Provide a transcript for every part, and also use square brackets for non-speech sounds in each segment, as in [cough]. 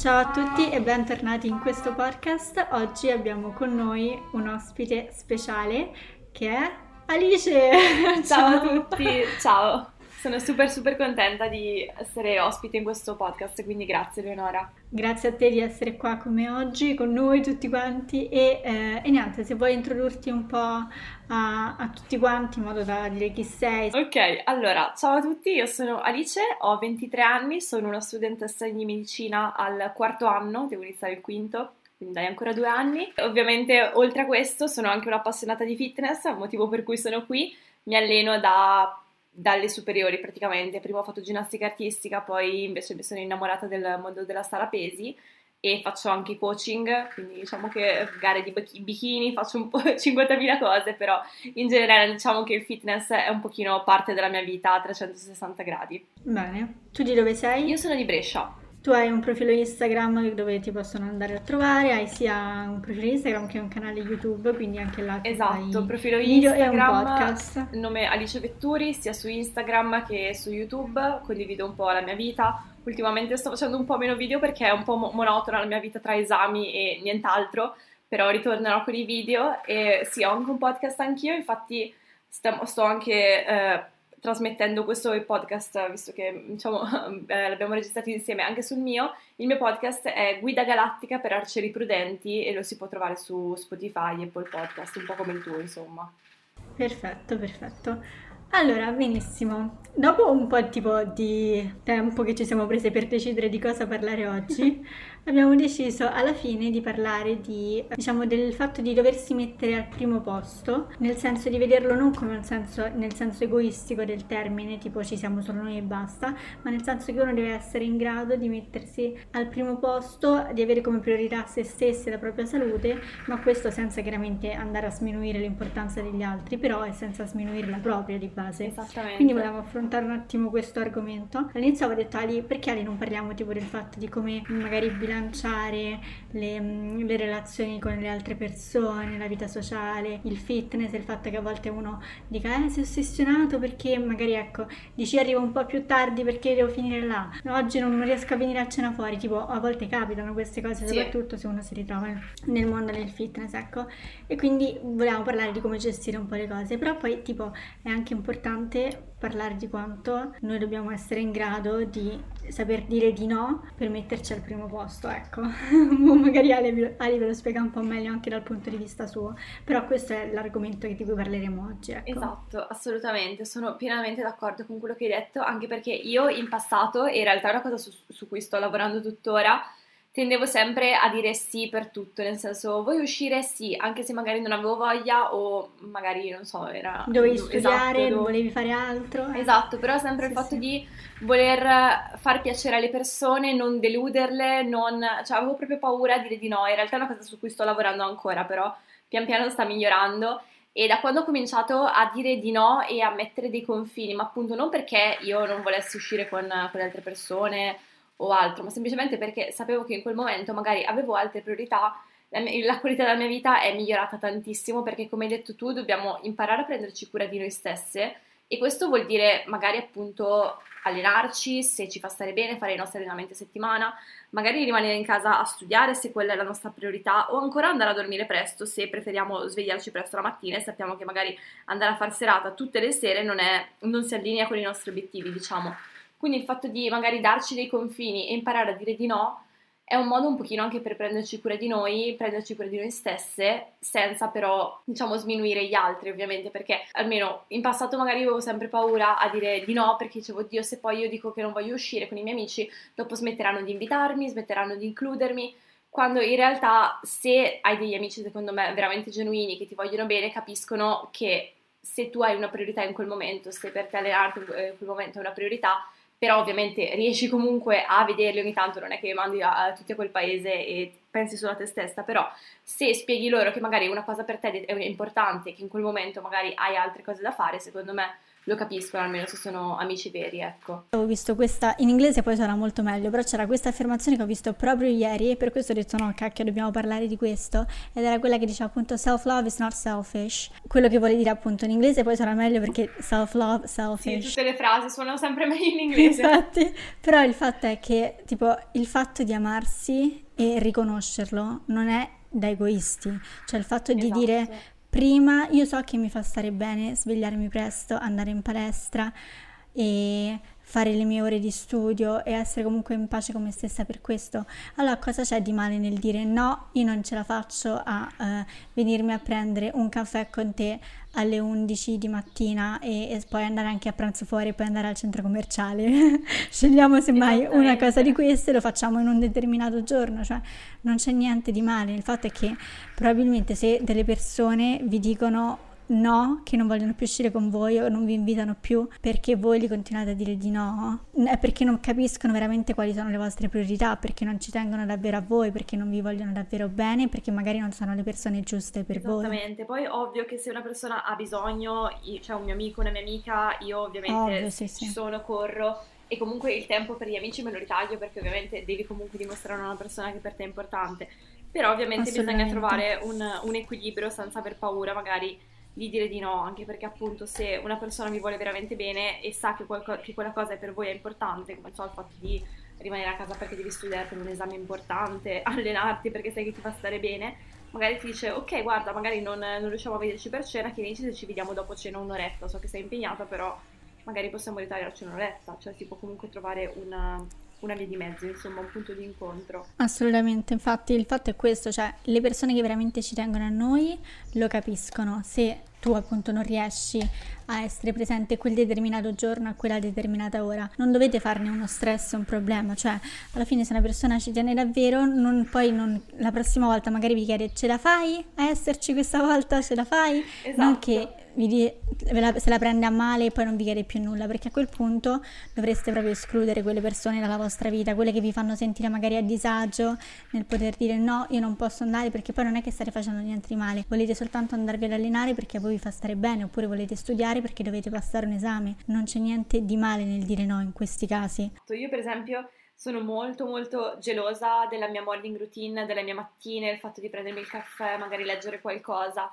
Ciao a tutti e bentornati in questo podcast. Oggi abbiamo con noi un ospite speciale che è Alice. Ciao, [laughs] Ciao a tutti, ciao. Sono super super contenta di essere ospite in questo podcast, quindi grazie Leonora. Grazie a te di essere qua con me oggi, con noi tutti quanti e, eh, e niente, se vuoi introdurti un po' a, a, tutti quanti in modo da dire chi sei. Ok, allora, ciao a tutti, io sono Alice, ho 23 anni, sono una studentessa di medicina al quarto anno, devo iniziare il quinto, quindi dai ancora due anni. Ovviamente oltre a questo sono anche un'appassionata di fitness, motivo per cui sono qui, mi alleno da dalle superiori praticamente, prima ho fatto ginnastica artistica, poi invece mi sono innamorata del mondo della sala pesi e faccio anche coaching, quindi diciamo che gare di bikini, faccio un po' [laughs] 50.000 cose, però in generale diciamo che il fitness è un pochino parte della mia vita a 360 gradi. Bene, tu di dove sei? Io sono di Brescia. Tu hai un profilo Instagram dove ti possono andare a trovare, hai sia un profilo Instagram che un canale YouTube, quindi anche là Esatto, profilo Instagram, e un podcast. nome Alice Vetturi, sia su Instagram che su YouTube, condivido un po' la mia vita. Ultimamente sto facendo un po' meno video perché è un po' monotona la mia vita tra esami e nient'altro, però ritornerò con i video e sì, ho anche un podcast anch'io, infatti sto, sto anche... Eh, trasmettendo questo podcast, visto che diciamo, [laughs] eh, l'abbiamo registrato insieme anche sul mio, il mio podcast è Guida Galattica per arcieri prudenti e lo si può trovare su Spotify, Apple Podcast, un po' come il tuo, insomma. Perfetto, perfetto. Allora, benissimo. Dopo un po' tipo di tempo che ci siamo prese per decidere di cosa parlare oggi, [laughs] abbiamo deciso alla fine di parlare di, diciamo, del fatto di doversi mettere al primo posto, nel senso di vederlo non come un senso, nel senso egoistico del termine, tipo ci siamo solo noi e basta, ma nel senso che uno deve essere in grado di mettersi al primo posto, di avere come priorità se stessi e la propria salute, ma questo senza chiaramente andare a sminuire l'importanza degli altri, però è senza sminuire la propria di base. Esattamente. Quindi volevamo affrontare un attimo questo argomento. All'inizio avevo detto Ali, perché Ali non parliamo tipo del fatto di come magari bilanciare le, mm, le, relazioni con le altre persone, la vita sociale, il fitness, il fatto che a volte uno dica eh sei ossessionato perché magari ecco dici arrivo un po' più tardi perché devo finire là, oggi non riesco a venire a cena fuori, tipo a volte capitano queste cose, sì. soprattutto se uno si ritrova nel mondo del fitness, ecco. E quindi volevamo parlare di come gestire un po' le cose, però poi tipo è anche importante parlare di quanto noi dobbiamo essere in grado di saper dire di no per metterci al primo posto, ecco. [laughs] Magari Ali, Ali ve lo spiega un po' meglio anche dal punto di vista suo, però questo è l'argomento di cui parleremo oggi. Ecco. Esatto, assolutamente, sono pienamente d'accordo con quello che hai detto, anche perché io in passato, e in realtà è una cosa su, su cui sto lavorando tuttora, tendevo sempre a dire sì per tutto, nel senso vuoi uscire sì, anche se magari non avevo voglia o magari non so, era... Dovevi esatto, studiare, non volevi fare altro. Eh. Esatto, però sempre sì, il fatto sì. di voler far piacere alle persone, non deluderle, non... cioè avevo proprio paura di dire di no, in realtà è una cosa su cui sto lavorando ancora, però pian piano sta migliorando. E da quando ho cominciato a dire di no e a mettere dei confini, ma appunto non perché io non volessi uscire con, con le altre persone o altro, ma semplicemente perché sapevo che in quel momento magari avevo altre priorità, la, mia, la, qualità della mia vita è migliorata tantissimo perché come hai detto tu dobbiamo imparare a prenderci cura di noi stesse e questo vuol dire magari appunto allenarci se ci fa stare bene, fare i nostri allenamenti a settimana, magari rimanere in casa a studiare se quella è la nostra priorità o ancora andare a dormire presto se preferiamo svegliarci presto la mattina e sappiamo che magari andare a far serata tutte le sere non, è, non si allinea con i nostri obiettivi, diciamo. Quindi il fatto di magari darci dei confini e imparare a dire di no è un modo un pochino anche per prenderci cura di noi, prenderci cura di noi stesse, senza però, diciamo, sminuire gli altri, ovviamente, perché almeno in passato magari avevo sempre paura a dire di no, perché dicevo, Dio, se poi io dico che non voglio uscire con i miei amici, dopo smetteranno di invitarmi, smetteranno di includermi, quando in realtà se hai degli amici, secondo me, veramente genuini, che ti vogliono bene, capiscono che se tu hai una priorità in quel momento, se per te allenarti in quel momento è una priorità, però ovviamente riesci comunque a vederli ogni tanto, non è che mandi a, a tutti a quel paese e pensi solo a te stessa, però se spieghi loro che magari una cosa per te è importante, che in quel momento magari hai altre cose da fare, secondo me lo capiscono, almeno se sono amici veri, ecco. Ho visto questa, in inglese poi sarà molto meglio, però c'era questa affermazione che ho visto proprio ieri e per questo ho detto no, cacchio, dobbiamo parlare di questo, ed era quella che diceva appunto self-love is not selfish, quello che vuole dire appunto in inglese poi sarà meglio perché self-love, selfish. Sì, tutte le frasi suonano sempre meglio in [laughs] inglese. Infatti, però il fatto è che tipo il fatto di amarsi e riconoscerlo non è da egoisti, cioè il fatto di Esatto. dire prima io so che mi fa stare bene svegliarmi presto, andare in palestra e fare le mie ore di studio e essere comunque in pace con me stessa per questo. Allora, cosa c'è di male nel dire no, io non ce la faccio a eh, venirmi a prendere un caffè con te alle 11 di mattina e, e poi andare anche a pranzo fuori e poi andare al centro commerciale. [laughs] Scegliamo semmai una cosa di queste e lo facciamo in un determinato giorno, cioè non c'è niente di male. Il fatto è che probabilmente se delle persone vi dicono no, che non vogliono più uscire con voi o non vi invitano più perché voi gli continuate a dire di no, è perché non capiscono veramente quali sono le vostre priorità, perché non ci tengono davvero a voi, perché non vi vogliono davvero bene, perché magari non sono le persone giuste per voi. Esattamente, poi ovvio che se una persona ha bisogno, io- cioè un mio amico, una mia amica, io ovviamente Ovvio, sì, sì. ci sono, corro e comunque il tempo per gli amici me lo ritaglio perché ovviamente devi comunque dimostrare a una persona che per te è importante, però ovviamente bisogna trovare un, un equilibrio senza aver paura magari di dire di no, anche perché appunto se una persona vi vuole veramente bene e sa che, qualco- che quella cosa per voi è importante, come so il fatto di rimanere a casa perché devi studiare per un esame importante, [laughs] allenarti perché sai che ti fa stare bene, magari ti dice ok guarda magari non, non riusciamo a vederci per cena, che dici se ci vediamo dopo cena un'oretta, so che sei impegnata però magari possiamo ritagliarci un'oretta, cioè si può comunque trovare una, una via di mezzo, insomma un punto di incontro. Assolutamente, infatti il fatto è questo, cioè le persone che veramente ci tengono a noi lo capiscono, se tu appunto non riesci a essere presente quel determinato giorno a quella determinata ora, non dovete farne uno stress, un problema, cioè alla fine se una persona ci tiene davvero, non, poi non- la prossima volta magari vi chiede ce la fai a esserci questa volta, ce la fai? Non Esatto. che vi la- se la prende a male e poi non vi chiede più nulla, perché a quel punto dovreste proprio escludere quelle persone dalla vostra vita, quelle che vi fanno sentire magari a disagio nel poter dire no, io non posso andare perché poi non è che state facendo niente di male, volete soltanto andarvi ad allenare perché a voi vi fa stare bene, oppure volete studiare perché dovete passare un esame. Non c'è niente di male nel dire no in questi casi. Io per esempio sono molto molto gelosa della mia morning routine, delle mie mattine, il fatto di prendermi il caffè, magari leggere qualcosa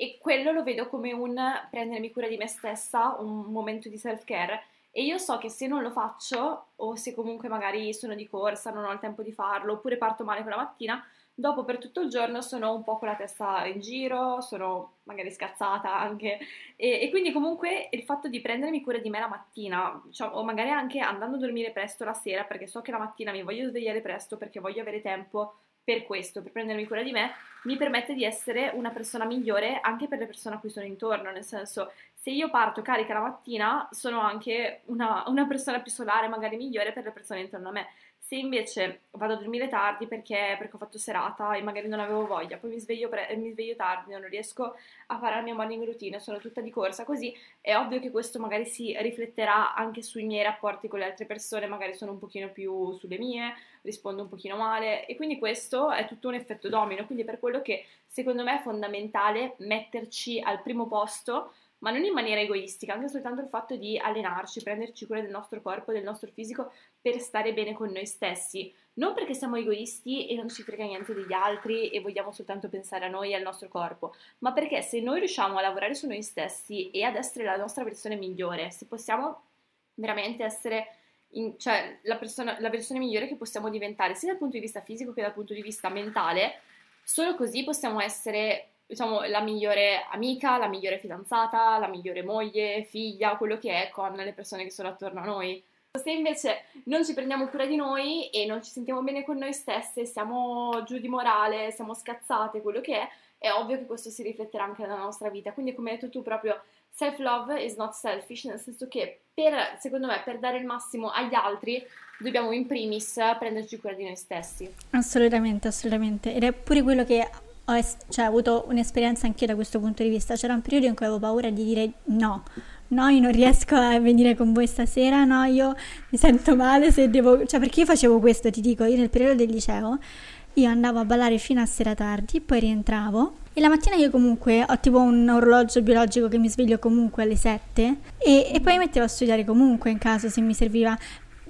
e quello lo vedo come un prendermi cura di me stessa, un momento di self-care. E io so che se non lo faccio o se comunque magari sono di corsa, non ho il tempo di farlo oppure parto male quella mattina, dopo per tutto il giorno sono un po' con la testa in giro, sono magari scazzata anche. E, e quindi comunque il fatto di prendermi cura di me la mattina, cioè, o magari anche andando a dormire presto la sera, perché so che la mattina mi voglio svegliare presto perché voglio avere tempo per questo, per prendermi cura di me, mi permette di essere una persona migliore anche per le persone a cui sono intorno, nel senso se io parto carica la mattina sono anche una, una persona più solare, magari migliore per le persone intorno a me. Se invece vado a dormire tardi perché, perché ho fatto serata e magari non avevo voglia, poi mi sveglio, pre- mi sveglio tardi, non riesco a fare la mia morning routine, sono tutta di corsa così, è ovvio che questo magari si rifletterà anche sui miei rapporti con le altre persone, magari sono un pochino più sulle mie, rispondo un pochino male e quindi questo è tutto un effetto domino, quindi per quello che secondo me è fondamentale metterci al primo posto ma non in maniera egoistica, anche soltanto il fatto di allenarci, prenderci cura del nostro corpo, del nostro fisico per stare bene con noi stessi. Non perché siamo egoisti e non ci frega niente degli altri e vogliamo soltanto pensare a noi e al nostro corpo, ma perché se noi riusciamo a lavorare su noi stessi e ad essere la nostra versione migliore, se possiamo veramente essere in- cioè, la, persona- la versione migliore che possiamo diventare, sia dal punto di vista fisico che dal punto di vista mentale, solo così possiamo essere diciamo, la migliore amica, la migliore fidanzata, la migliore moglie, figlia, quello che è con le persone che sono attorno a noi. Se invece non ci prendiamo cura di noi e non ci sentiamo bene con noi stesse, siamo giù di morale, siamo scazzate, quello che è, è ovvio che questo si rifletterà anche nella nostra vita. Quindi, come hai detto tu, proprio self-love is not selfish, nel senso che per, secondo me, per dare il massimo agli altri, dobbiamo in primis prenderci cura di noi stessi. Assolutamente, assolutamente. Ed è pure quello che ho, es- cioè, ho avuto un'esperienza anch'io da questo punto di vista. C'era un periodo in cui avevo paura di dire no. No, io non riesco a venire con voi stasera, no, io mi sento male se devo... Cioè, perché io facevo questo, ti dico, io nel periodo del liceo io andavo a ballare fino a sera tardi, poi rientravo e la mattina io comunque ho tipo un orologio biologico che mi sveglio comunque alle 7 e, e poi mi mettevo a studiare comunque in caso se mi serviva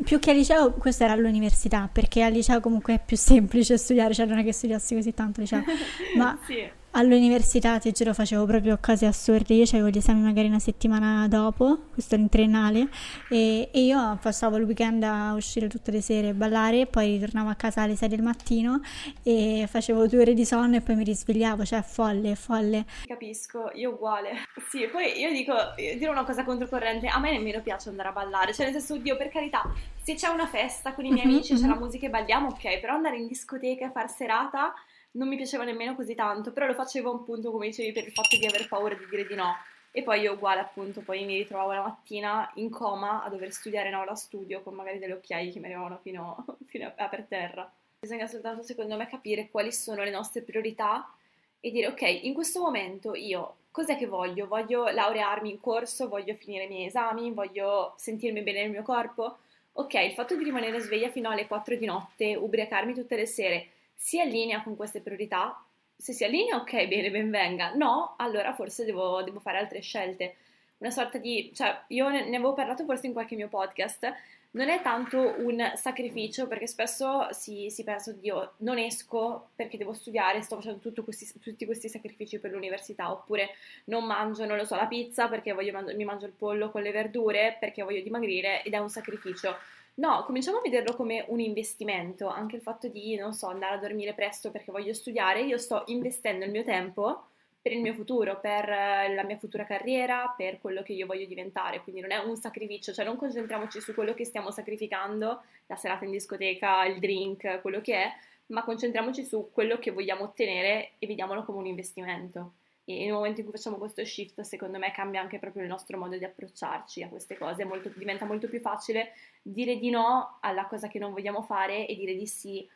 più che al liceo, questo era all'università, perché al liceo comunque è più semplice [laughs] studiare, cioè non è che studiassi così tanto al liceo, [laughs] ma sì. All'università, ti giuro, facevo proprio cose assurde. Io avevo gli esami magari una settimana dopo, questo era in triennale, e, e, io passavo il weekend a uscire tutte le sere, a ballare, poi ritornavo a casa alle 6 del mattino e facevo due ore di sonno e poi mi risvegliavo, cioè folle, folle. Capisco, io uguale. Sì, poi io dico, io dire una cosa controcorrente, a me nemmeno piace andare a ballare, cioè nel senso, oddio, per carità, se c'è una festa con i miei mm-hmm, amici, mm-hmm. c'è la mhm. musica e balliamo, ok, però andare in discoteca e far serata non mi piaceva nemmeno così tanto, però lo facevo appunto come dicevi per il fatto di aver paura di dire di no. E poi io uguale appunto, poi mi ritrovavo la mattina in coma a dover studiare in aula studio con magari delle occhiaie che mi arrivavano fino, [laughs] fino a per terra. Bisogna soltanto secondo me capire quali sono le nostre priorità e dire ok, in questo momento io cos'è che voglio? Voglio laurearmi in corso, voglio finire i miei esami, voglio sentirmi bene nel mio corpo? Ok, il fatto di rimanere sveglia fino alle 4 di notte, ubriacarmi tutte le sere, si allinea con queste priorità? Se si allinea, ok, bene, ben venga. No, allora forse devo, devo fare altre scelte. Una sorta di, cioè, io ne, avevo parlato forse in qualche mio podcast, non è tanto un sacrificio perché spesso si, si pensa, oddio, non esco perché devo studiare, sto facendo questi, tutti questi sacrifici per l'università, oppure non mangio, non lo so, la pizza perché voglio, mi mangio il pollo con le verdure perché voglio dimagrire ed è un sacrificio. No, cominciamo a vederlo come un investimento, anche il fatto di, non so, andare a dormire presto perché voglio studiare, io sto investendo il mio tempo per il mio futuro, per eh, la mia futura carriera, per quello che io voglio diventare, quindi non è un sacrificio, cioè non concentriamoci su quello che stiamo sacrificando, la serata in discoteca, il drink, quello che è, ma concentriamoci su quello che vogliamo ottenere e vediamolo come un investimento. E nel momento in cui facciamo questo shift, secondo me cambia anche proprio il nostro modo di approcciarci a queste cose, molto, diventa molto più facile dire di no alla cosa che non vogliamo fare e dire di sì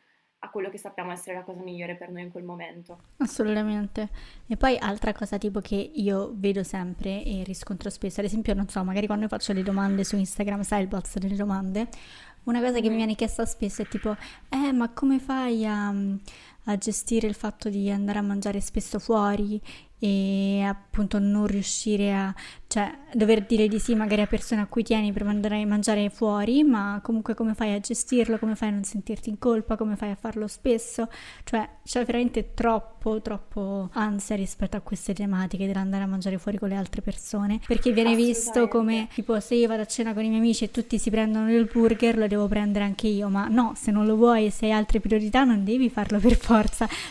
a quello che sappiamo essere la cosa migliore per noi in quel momento. Assolutamente. E poi altra cosa tipo che io vedo sempre e riscontro spesso, ad esempio, non so, magari quando faccio le domande su Instagram, sai il box delle domande, una cosa che mm. mi viene chiesta spesso è tipo, eh, ma come fai a, a gestire il fatto di andare a mangiare spesso fuori e appunto non riuscire a, cioè dover dire di sì magari a persone a cui tieni per andare a mangiare fuori, ma comunque come fai a gestirlo, come fai a non sentirti in colpa, come fai a farlo spesso, cioè c'è veramente troppo, troppo ansia rispetto a queste tematiche dell'andare a mangiare fuori con le altre persone, perché viene visto come tipo se io vado a cena con i miei amici e tutti si prendono il burger, lo devo prendere anche io, ma no, se non lo vuoi e se hai altre priorità non devi farlo per forza,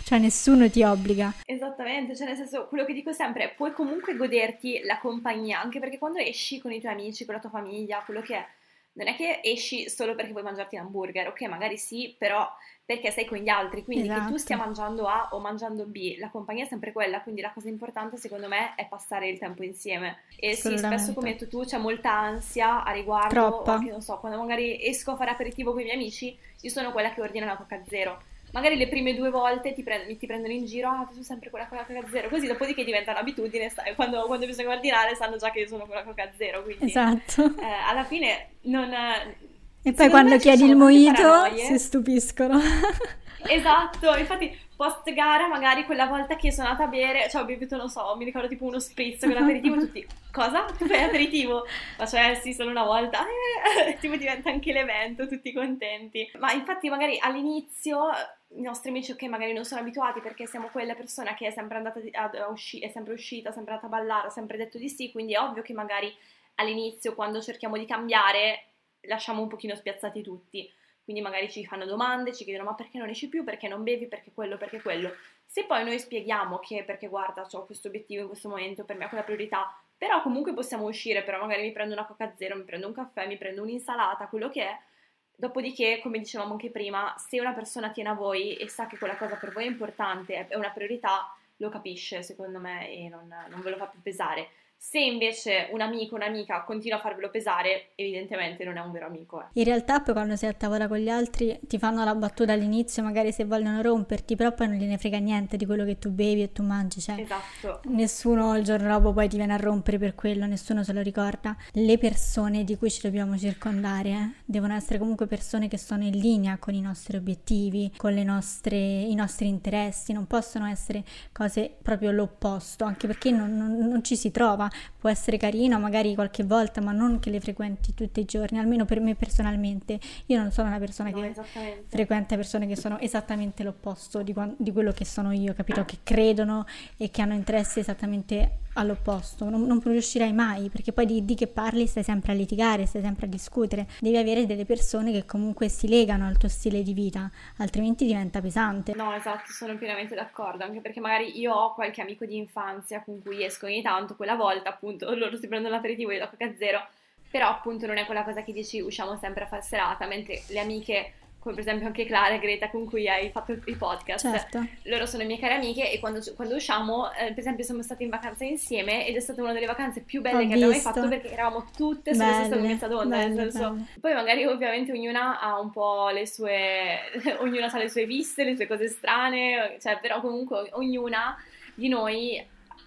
cioè nessuno ti obbliga. Esattamente, cioè nel senso quello quello che dico sempre è puoi comunque goderti la compagnia, anche perché quando esci con i tuoi amici, con la tua famiglia, quello che è, non è che esci solo perché vuoi mangiarti un hamburger, ok, magari sì, però perché sei con gli altri, quindi esatto. che tu stia esatto. mangiando A o mangiando B, la compagnia è sempre quella, quindi la cosa importante secondo me è passare il tempo insieme. E sì, spesso come hai detto tu c'è molta ansia a riguardo, Troppa. Anche, non so, quando magari esco a fare aperitivo con i miei amici, io sono quella che ordina la Coca Zero magari le prime due volte ti, prend- ti prendono in giro, ah, tu sempre quella Coca Zero, così dopodiché diventa un'abitudine, sta- quando, quando, bisogna ordinare sanno già che io sono quella Coca Zero, quindi esatto. eh, alla fine non... E poi quando chiedi il mojito si stupiscono. [laughs] esatto, infatti post gara magari quella volta che sono andata a bere, cioè ho bevuto, non so, mi ricordo tipo uno spritz con l'aperitivo, tutti, cosa? Tu fai aperitivo? Ma cioè sì, solo una volta, eh, [laughs] tipo diventa anche l'evento, tutti contenti. Ma infatti magari all'inizio i nostri amici, ok, magari non sono abituati perché siamo quella persona che è sempre andata a, usci- è sempre uscita, sempre andata a ballare, ha sempre detto di sì, quindi è ovvio che magari all'inizio, quando cerchiamo di cambiare, lasciamo un pochino spiazzati tutti. Quindi magari ci fanno domande, ci chiedono ma perché non esci più, perché non bevi, perché quello, perché quello. Se poi noi spieghiamo che perché guarda, ho questo obiettivo in questo momento, per me è quella priorità, però comunque possiamo uscire, però magari mi prendo una coca zero, mi prendo un caffè, mi prendo un'insalata, quello che è, Dopodiché, come dicevamo anche prima, se una persona tiene a voi e sa che quella cosa per voi è importante, è una priorità, lo capisce secondo me e non, non ve lo fa più pesare. Se invece un amico o un'amica continua a farvelo pesare, evidentemente non è un vero amico. Eh. In realtà poi quando sei a tavola con gli altri ti fanno la battuta all'inizio, magari se vogliono romperti, però poi non gliene frega niente di quello che tu bevi e tu mangi. Cioè, esatto. Nessuno il giorno dopo poi ti viene a rompere per quello, nessuno se lo ricorda. Le persone di cui ci dobbiamo circondare eh, devono essere comunque persone che sono in linea con i nostri obiettivi, con nostre, i nostri interessi, non possono essere cose proprio l'opposto, anche perché non, non, non ci si trova può essere carino magari qualche volta, ma non che le frequenti tutti i giorni, almeno per me personalmente. Io non sono una persona no, che frequenta persone che sono esattamente l'opposto di, di, quello che sono io, capito? Che credono e che hanno interessi esattamente all'opposto, non, non riuscirai mai perché poi di, di, che parli stai sempre a litigare, stai sempre a discutere, devi avere delle persone che comunque si legano al tuo stile di vita, altrimenti diventa pesante. No, esatto, sono pienamente d'accordo, anche perché magari io ho qualche amico di infanzia con cui esco ogni tanto, quella volta appunto [laughs] loro si prendono l'aperitivo e do coca zero, però appunto non è quella cosa che dici usciamo sempre a far serata, mentre le amiche come per esempio anche Clara e Greta con cui hai fatto il podcast. Certo. Loro sono mie care amiche e quando, quando usciamo, eh, per esempio, siamo state in vacanza insieme ed è stata una delle vacanze più belle Ho che abbiamo mai fatto perché eravamo tutte sulla stessa lunghezza d'onda. Belle, nel senso, poi magari ovviamente ognuna ha un po' le sue, [laughs] ognuna ha le sue viste, le sue cose strane, cioè però comunque ognuna di noi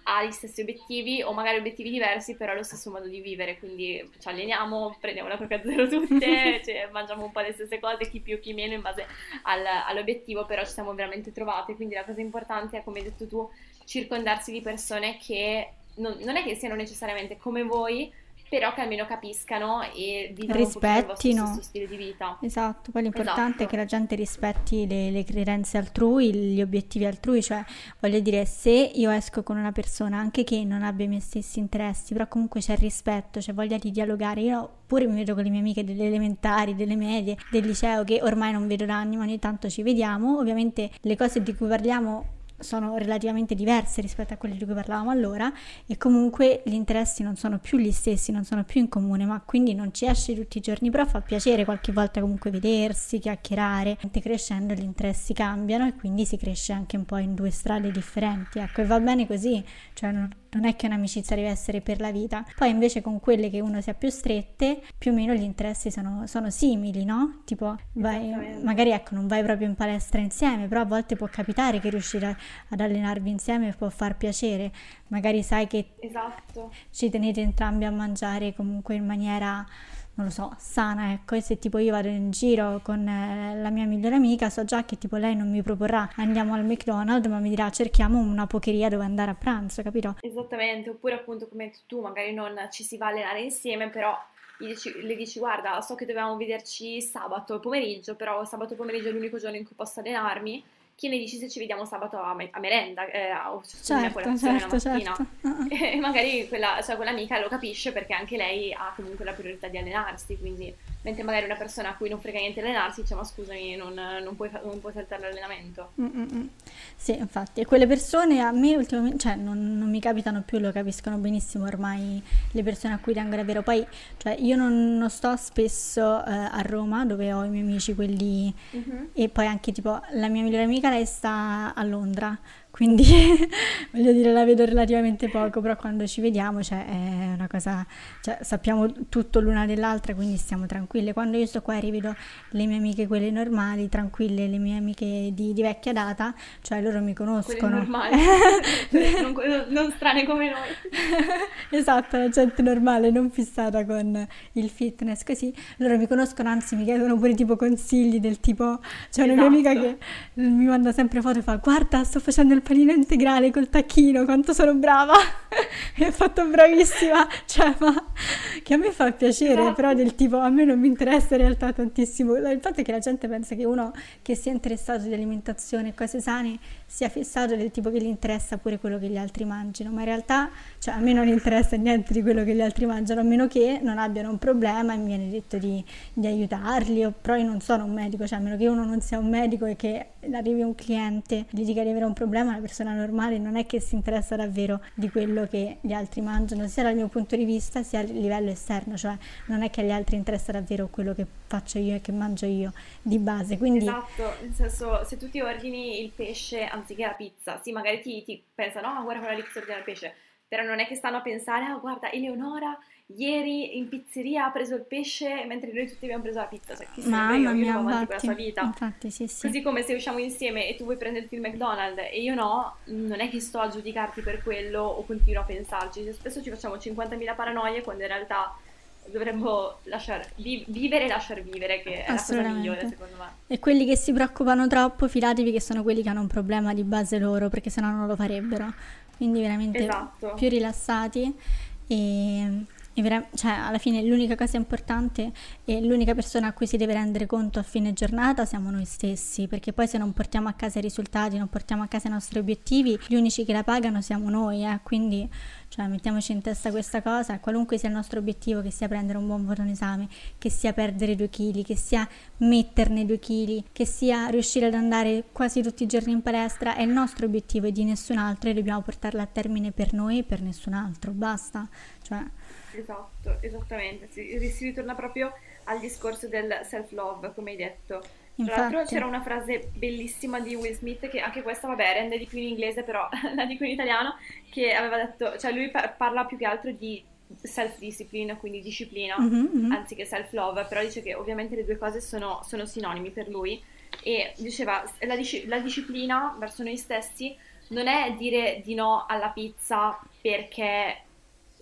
ha gli stessi obiettivi o magari obiettivi diversi, però lo stesso modo di vivere, quindi ci alleniamo, prendiamo la coca [laughs] zero tutte, cioè, mangiamo un po' le stesse cose, chi più chi meno in base al, all'obiettivo, però ci siamo veramente trovate, quindi la cosa importante è, come hai detto tu, circondarsi di persone che non, non è che siano necessariamente come voi, però che almeno capiscano e vivano rispettino il vostro stile di vita. Esatto, poi l'importante esatto. è che la gente rispetti le, le, credenze altrui, gli obiettivi altrui, cioè voglio dire, se io esco con una persona anche che non abbia i miei stessi interessi, però comunque c'è rispetto, c'è voglia di dialogare, io pure mi vedo con le mie amiche delle elementari, delle medie, del liceo che ormai non vedo da anni, ma ogni tanto ci vediamo, ovviamente le cose di cui parliamo sono relativamente diverse rispetto a quelle di cui parlavamo allora e comunque gli interessi non sono più gli stessi, non sono più in comune, ma quindi non ci esce tutti i giorni, però fa piacere qualche volta comunque vedersi, chiacchierare. Crescendo gli interessi cambiano e quindi si cresce anche un po' in due strade differenti, ecco, e va bene così, cioè non, non è che un'amicizia deve essere per la vita. Poi invece con quelle che uno si ha più strette, più o meno gli interessi sono, sono simili, no? Tipo, vai, magari ecco, non vai proprio in palestra insieme, però a volte può capitare che riuscire ad allenarvi insieme può far piacere. Magari sai che esatto. ci tenete entrambi a mangiare comunque in maniera non lo so, sana, ecco, e se tipo io vado in giro con eh, la mia migliore amica, so già che tipo lei non mi proporrà andiamo al McDonald's, ma mi dirà cerchiamo una pocheria dove andare a pranzo, capito? Esattamente, oppure appunto come tu magari non ci si va a allenare insieme, però le dici guarda so che dovevamo vederci sabato pomeriggio, però sabato pomeriggio è l'unico giorno in cui posso allenarmi chi ne dici se ci vediamo sabato a, me- a merenda eh, o certo, colazione certo, la mattina certo. Uh-uh. [laughs] e magari quella, cioè, quell'amica lo capisce perché anche lei ha comunque la priorità di allenarsi quindi mentre magari una persona a cui non frega niente allenarsi dice ma scusami non, non, puoi, non puoi, saltare l'allenamento Mm-mm. sì infatti e quelle persone a me ultimamente cioè non, non, mi capitano più lo capiscono benissimo ormai le persone a cui tengo davvero poi cioè io non, non sto spesso eh, a Roma dove ho i miei amici quelli mm-hmm. e poi anche tipo la mia migliore amica lei sta a Londra quindi [laughs] voglio dire la vedo relativamente poco, però quando ci vediamo cioè, è una cosa, cioè, sappiamo tutto l'una dell'altra, quindi stiamo tranquille. Quando io sto qua e rivedo le mie amiche, quelle normali, tranquille, le mie amiche di, di vecchia data, cioè loro mi conoscono. [laughs] Quelle normali, non, non strane come noi. [laughs] esatto, la gente normale, non fissata con il fitness, così. Loro mi conoscono, anzi mi chiedono pure tipo consigli del tipo, c'è una esatto. mia amica che mi manda sempre foto e fa guarda sto facendo il panino integrale col tacchino, quanto sono brava! [laughs] mi ha fatto bravissima, cioè, ma che a me fa piacere, esatto. però del tipo a me non mi interessa in realtà tantissimo. Il fatto è che la gente pensa che uno che sia interessato di alimentazione e cose sane sia fissato del tipo che gli interessa pure quello che gli altri mangino, ma in realtà cioè, a me non interessa niente di quello che gli altri mangiano, a meno che non abbiano un problema e mi viene detto di, di aiutarli, o, però io non sono un medico, cioè a meno che uno non sia un medico e che arrivi un cliente e gli dica di avere un problema, la persona normale non è che si interessa davvero di quello che gli altri mangiano, sia dal mio punto di vista sia a livello esterno, cioè non è che agli altri interessa davvero quello che faccio io e che mangio io di base. Quindi... Esatto, nel senso se tu ti ordini il pesce anziché la pizza, sì magari ti, ti pensano, no guarda quella lì che si ordina il pesce, però non è che stanno a pensare, ah guarda, Eleonora ieri in pizzeria ha preso il pesce mentre noi tutti abbiamo preso la pizza, cioè chi Mamma io, mia, io devo avanti con la sua vita. infatti, sì, sì. Così come se usciamo insieme e tu vuoi prenderti il McDonald's e io no, non è che sto a giudicarti per quello o continuo a pensarci. Cioè, Spesso ci facciamo 50.000 paranoie quando in realtà dovremmo lasciar, vi- vivere e lasciar vivere, che è la cosa migliore secondo me. E quelli che si preoccupano troppo, fidatevi che sono quelli che hanno un problema di base loro, perché sennò non lo farebbero. Quindi veramente Esatto. più rilassati e vera- cioè, alla fine l'unica cosa importante e l'unica persona a cui si deve rendere conto a fine giornata siamo noi stessi, perché poi se non portiamo a casa i risultati, non portiamo a casa i nostri obiettivi, gli unici che la pagano siamo noi, eh. Quindi cioè, mettiamoci in testa questa cosa, qualunque sia il nostro obiettivo, che sia prendere un buon voto in esame, che sia perdere due chili, che sia metterne due chili, che sia riuscire ad andare quasi tutti i giorni in palestra, è il nostro obiettivo e di nessun altro e dobbiamo portarla a termine per noi e per nessun altro, basta. Cioè, Esatto, esattamente. Si, si ritorna proprio al discorso del self-love, come hai detto. Tra l'altro c'era una frase bellissima di Will Smith, che anche questa, vabbè, rende di più in inglese, però [laughs] la dico in italiano, che aveva detto, cioè lui par- parla più che altro di self-discipline, quindi disciplina, Mhm, mhm. anziché self-love, però dice che ovviamente le due cose sono, sono sinonimi per lui e diceva la, disci- la disciplina verso noi stessi non è dire di no alla pizza perché,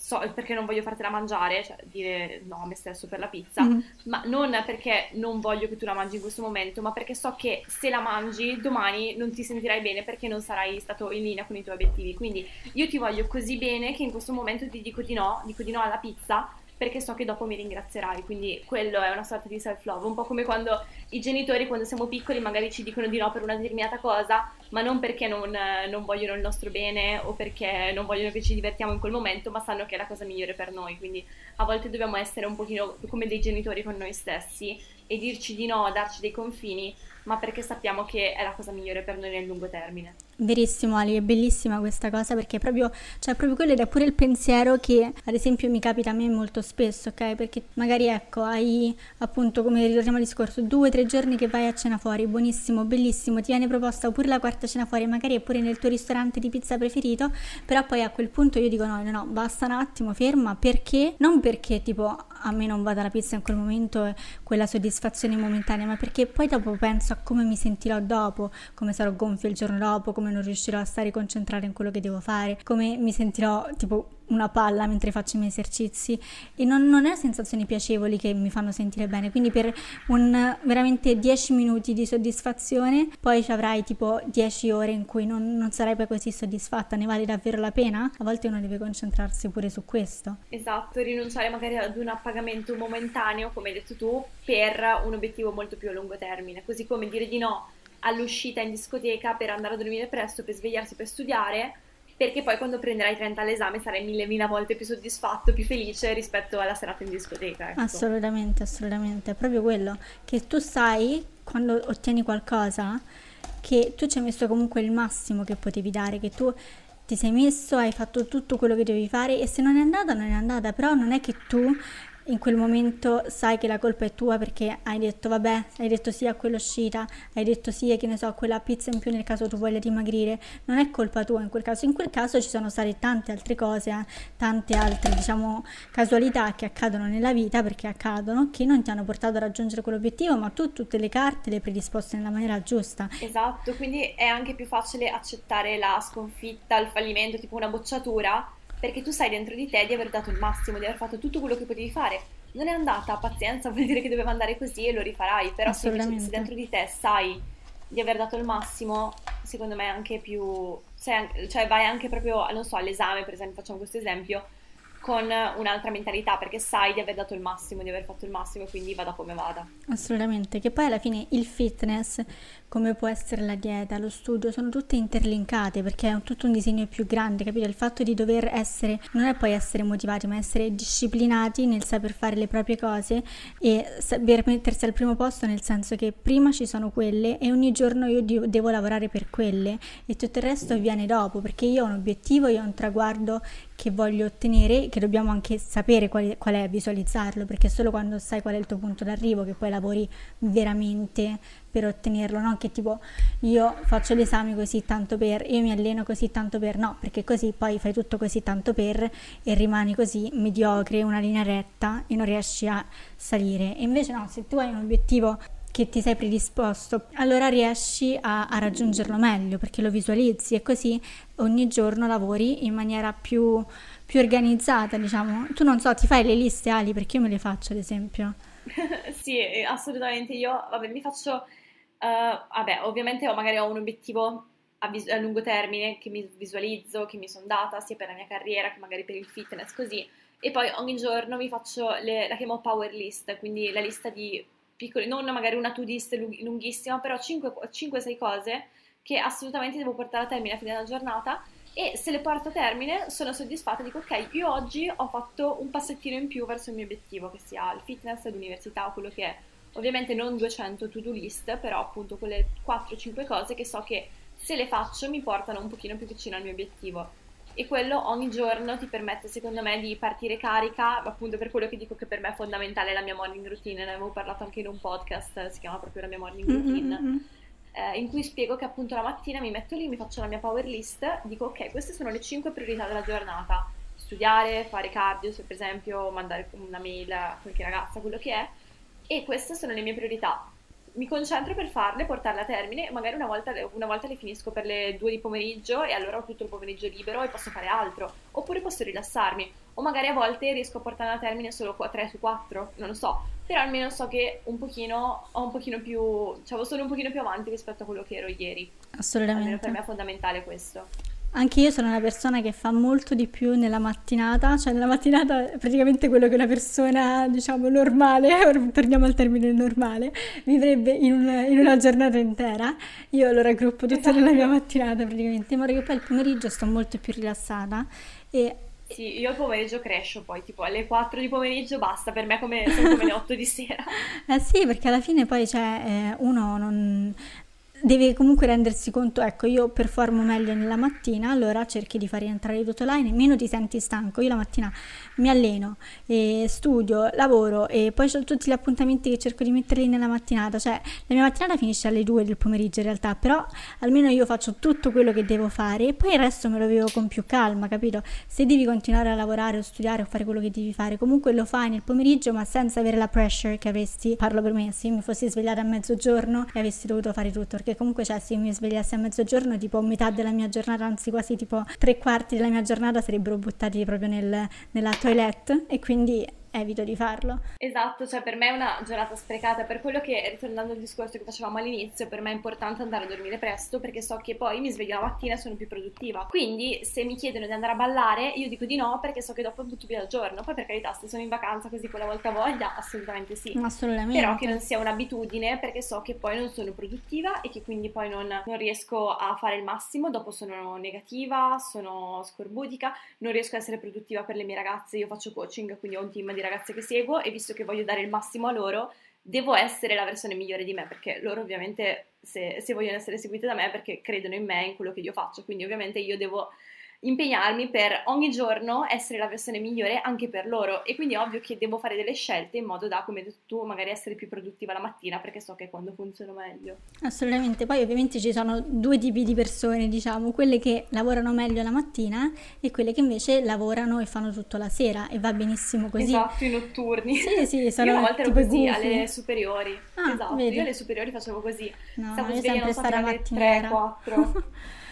so, perché non voglio fartela mangiare, cioè dire no a me stesso per la pizza, Mhm. ma non perché non voglio che tu la mangi in questo momento, ma perché so che se la mangi domani non ti sentirai bene perché non sarai stato in linea con i tuoi obiettivi. Quindi io ti voglio così bene che in questo momento ti dico di no, dico di no alla pizza perché so che dopo mi ringrazierai. Quindi quello è una sorta di self-love, un po' come quando i genitori quando siamo piccoli magari ci dicono di no per una determinata cosa, ma non perché non, eh, non vogliono il nostro bene o perché non vogliono che ci divertiamo in quel momento, ma sanno che è la cosa migliore per noi. Quindi a volte dobbiamo essere un pochino come dei genitori con noi stessi e dirci di no, darci dei confini, ma perché sappiamo che è la cosa migliore per noi nel lungo termine. Verissimo Ali, è bellissima questa cosa perché è proprio, cioè proprio quello ed è pure il pensiero che ad esempio mi capita a me molto spesso, ok? Perché magari ecco, hai appunto come ritorniamo al discorso, due o tre giorni che vai a cena fuori, buonissimo, bellissimo, ti viene proposta pure la quarta cena fuori, magari è pure nel tuo ristorante di pizza preferito, però poi a quel punto io dico no, no, no, basta un attimo, ferma, perché? Non perché tipo a me non vada la pizza in quel momento e quella soddisfazione momentanea, ma perché poi dopo penso a come mi sentirò dopo, come sarò gonfio il giorno dopo, come non riuscirò a stare concentrata in quello che devo fare, come mi sentirò tipo una palla mentre faccio i miei esercizi e non, non è sensazioni piacevoli che mi fanno sentire bene. Quindi per un veramente 10 minuti di soddisfazione poi ci avrai tipo 10 ore in cui non, non sarai poi così soddisfatta. Ne vale davvero la pena? a volte uno deve concentrarsi pure su questo. Esatto, rinunciare magari ad un appagamento momentaneo, come hai detto tu, per un obiettivo molto più a lungo termine, così come dire di no all'uscita in discoteca per andare a dormire presto, per svegliarsi per studiare, perché poi quando prenderai 30 all'esame sarai mille mila volte più soddisfatto, più felice rispetto alla serata in discoteca. Ecco. assolutamente assolutamente è proprio quello che tu sai quando ottieni qualcosa che tu ci hai messo comunque il massimo che potevi dare che tu ti sei messo, hai fatto tutto quello che dovevi fare e se non è andata non è andata, però non è che tu in quel momento sai che la colpa è tua perché hai detto vabbè, hai detto sì a quell'uscita, hai detto sì a che ne so, quella pizza in più nel caso tu voglia dimagrire, non è colpa tua in quel caso, in quel caso ci sono state tante altre cose, eh, tante altre diciamo casualità che accadono nella vita perché accadono che non ti hanno portato a raggiungere quell'obiettivo, ma tu tutte le carte le hai predisposte nella maniera giusta. Esatto, quindi è anche più facile accettare la sconfitta, il fallimento, tipo una bocciatura, perché tu sai dentro di te di aver dato il massimo, di aver fatto tutto quello che potevi fare. Non è andata, pazienza, [laughs] vuol dire che doveva andare così e lo rifarai, però se, dentro di te sai di aver dato il massimo, secondo me è anche più... cioè vai anche proprio, non so, all'esame, per esempio, facciamo questo esempio, con un'altra mentalità, perché sai di aver dato il massimo, di aver fatto il massimo e quindi vada come vada. Assolutamente, che poi alla fine il fitness, come può essere la dieta, lo studio, sono tutte interlinkate perché è un- tutto un disegno più grande, capito? Il fatto di dover essere, non è poi essere motivati, ma essere disciplinati nel saper fare le proprie cose e saper mettersi al primo posto nel senso che prima ci sono quelle e ogni giorno io di- devo lavorare per quelle e tutto il resto viene dopo perché io ho un obiettivo, io ho un traguardo che voglio ottenere, che dobbiamo anche sapere qual, qual è, visualizzarlo, perché solo quando sai qual è il tuo punto d'arrivo che poi lavori veramente per ottenerlo, non che tipo io faccio l'esame così tanto per, io mi alleno così tanto per, no, perché così poi fai tutto così tanto per e rimani così mediocre, una linea retta e non riesci a salire. E invece no, se tu hai un obiettivo che ti sei predisposto, allora riesci a, a, raggiungerlo meglio perché lo visualizzi e così ogni giorno lavori in maniera più, più organizzata, diciamo. Tu non so, ti fai le liste Ali perché io me le faccio ad esempio. [laughs] sì, assolutamente. Io, vabbè, mi faccio, uh, vabbè, ovviamente ho, magari ho un obiettivo a, vis- a lungo termine che mi visualizzo, che mi sono data sia per la mia carriera che magari per il fitness, così. E poi ogni giorno mi faccio, le, la chiamo power list, quindi la lista di piccole, non magari una to-list lunghissima, però 5-6 cose che assolutamente devo portare a termine a fine della giornata e se le porto a termine sono soddisfatta dico ok, io oggi ho fatto un passettino in più verso il mio obiettivo, che sia il fitness, l'università o quello che è. Ovviamente non 200 to-do list, però appunto quelle 4-5 cose che so che se le faccio mi portano un pochino più vicino al mio obiettivo e quello ogni giorno ti permette secondo me di partire carica, appunto per quello che dico che per me è fondamentale la mia morning routine, ne avevo parlato anche in un podcast, si chiama proprio la mia morning mm-hmm, routine, mm-hmm. eh, in cui spiego che appunto la mattina mi metto lì, mi faccio la mia power list, dico ok, queste sono le 5 priorità della giornata, studiare, fare cardio, se per esempio mandare una mail a qualche ragazza, quello che è, e queste sono le mie priorità mi concentro per farle, portarle a termine, magari una volta, una volta, le finisco per le due di pomeriggio e allora ho tutto il pomeriggio libero e posso fare altro, oppure posso rilassarmi, o magari a volte riesco a portarle a termine solo 3 su 4, non lo so, però almeno so che un pochino, ho un pochino più, cioè sono un pochino più avanti rispetto a quello che ero ieri. Assolutamente. Almeno per me è fondamentale questo. Anche io sono una persona che fa molto di più nella mattinata, cioè nella mattinata praticamente quello che una persona, diciamo, normale, [laughs] torniamo al termine normale, vivrebbe in, un, in una giornata intera. Io lo raggruppo tutto esatto. nella mia mattinata praticamente, in modo che poi il pomeriggio sto molto più rilassata e sì, io il pomeriggio crescio poi, tipo alle 4 di pomeriggio basta, per me come, sono come le 8 di sera. [laughs] eh sì, perché alla fine poi cioè, eh, uno non, deve comunque rendersi conto, ecco, io performo meglio nella mattina, allora cerchi di far rientrare tutto online, meno ti senti stanco. Io la mattina mi alleno, studio, lavoro e poi ho tutti gli appuntamenti che cerco di metterli nella mattinata, cioè la mia mattinata finisce alle 2 del pomeriggio in realtà, però almeno io faccio tutto quello che devo fare e poi il resto me lo vivo con più calma, capito? Se devi continuare a lavorare o studiare o fare quello che devi fare, comunque lo fai nel pomeriggio ma senza avere la pressure che avresti, parlo per me, se io mi fossi svegliata a mezzogiorno e avessi dovuto fare tutto, perché comunque cioè se mi svegliassi a mezzogiorno tipo metà della mia giornata, anzi quasi tipo tre quarti della mia giornata sarebbero buttati proprio nel, nella toilette. E quindi evito di farlo. Esatto, cioè per me è una giornata sprecata, per quello che, ritornando al discorso che facevamo all'inizio, per me è importante andare a dormire presto perché so che poi mi sveglio la mattina e sono più produttiva. Quindi se mi chiedono di andare a ballare, io dico di no perché so che dopo butto via il giorno. Poi per carità, se sono in vacanza così quella volta voglia, assolutamente sì. Assolutamente. Però che non sia un'abitudine perché so che poi non sono produttiva e che quindi poi non, non riesco a fare il massimo, dopo sono negativa, sono scorbutica, non riesco a essere produttiva per le mie ragazze, io faccio coaching, quindi ho un team di ragazze che seguo e visto che voglio dare il massimo a loro, devo essere la versione migliore di me, perché loro ovviamente se, se vogliono essere seguite da me perché credono in me, in quello che io faccio, quindi ovviamente io devo impegnarmi per ogni giorno essere la versione migliore anche per loro e quindi è ovvio che devo fare delle scelte in modo da, come hai detto tu, magari essere più produttiva la mattina perché so che è quando funziono meglio. Assolutamente, poi ovviamente ci sono due tipi di persone, diciamo, quelle che lavorano meglio la mattina e quelle che invece lavorano e fanno tutto la sera e va benissimo così. Esatto, i notturni. Sì, sì, [laughs] sono Io una volta ero così alle superiori. Ah, esatto, vedi. io alle superiori facevo così. No, Stavo sempre stare alle 3, 4.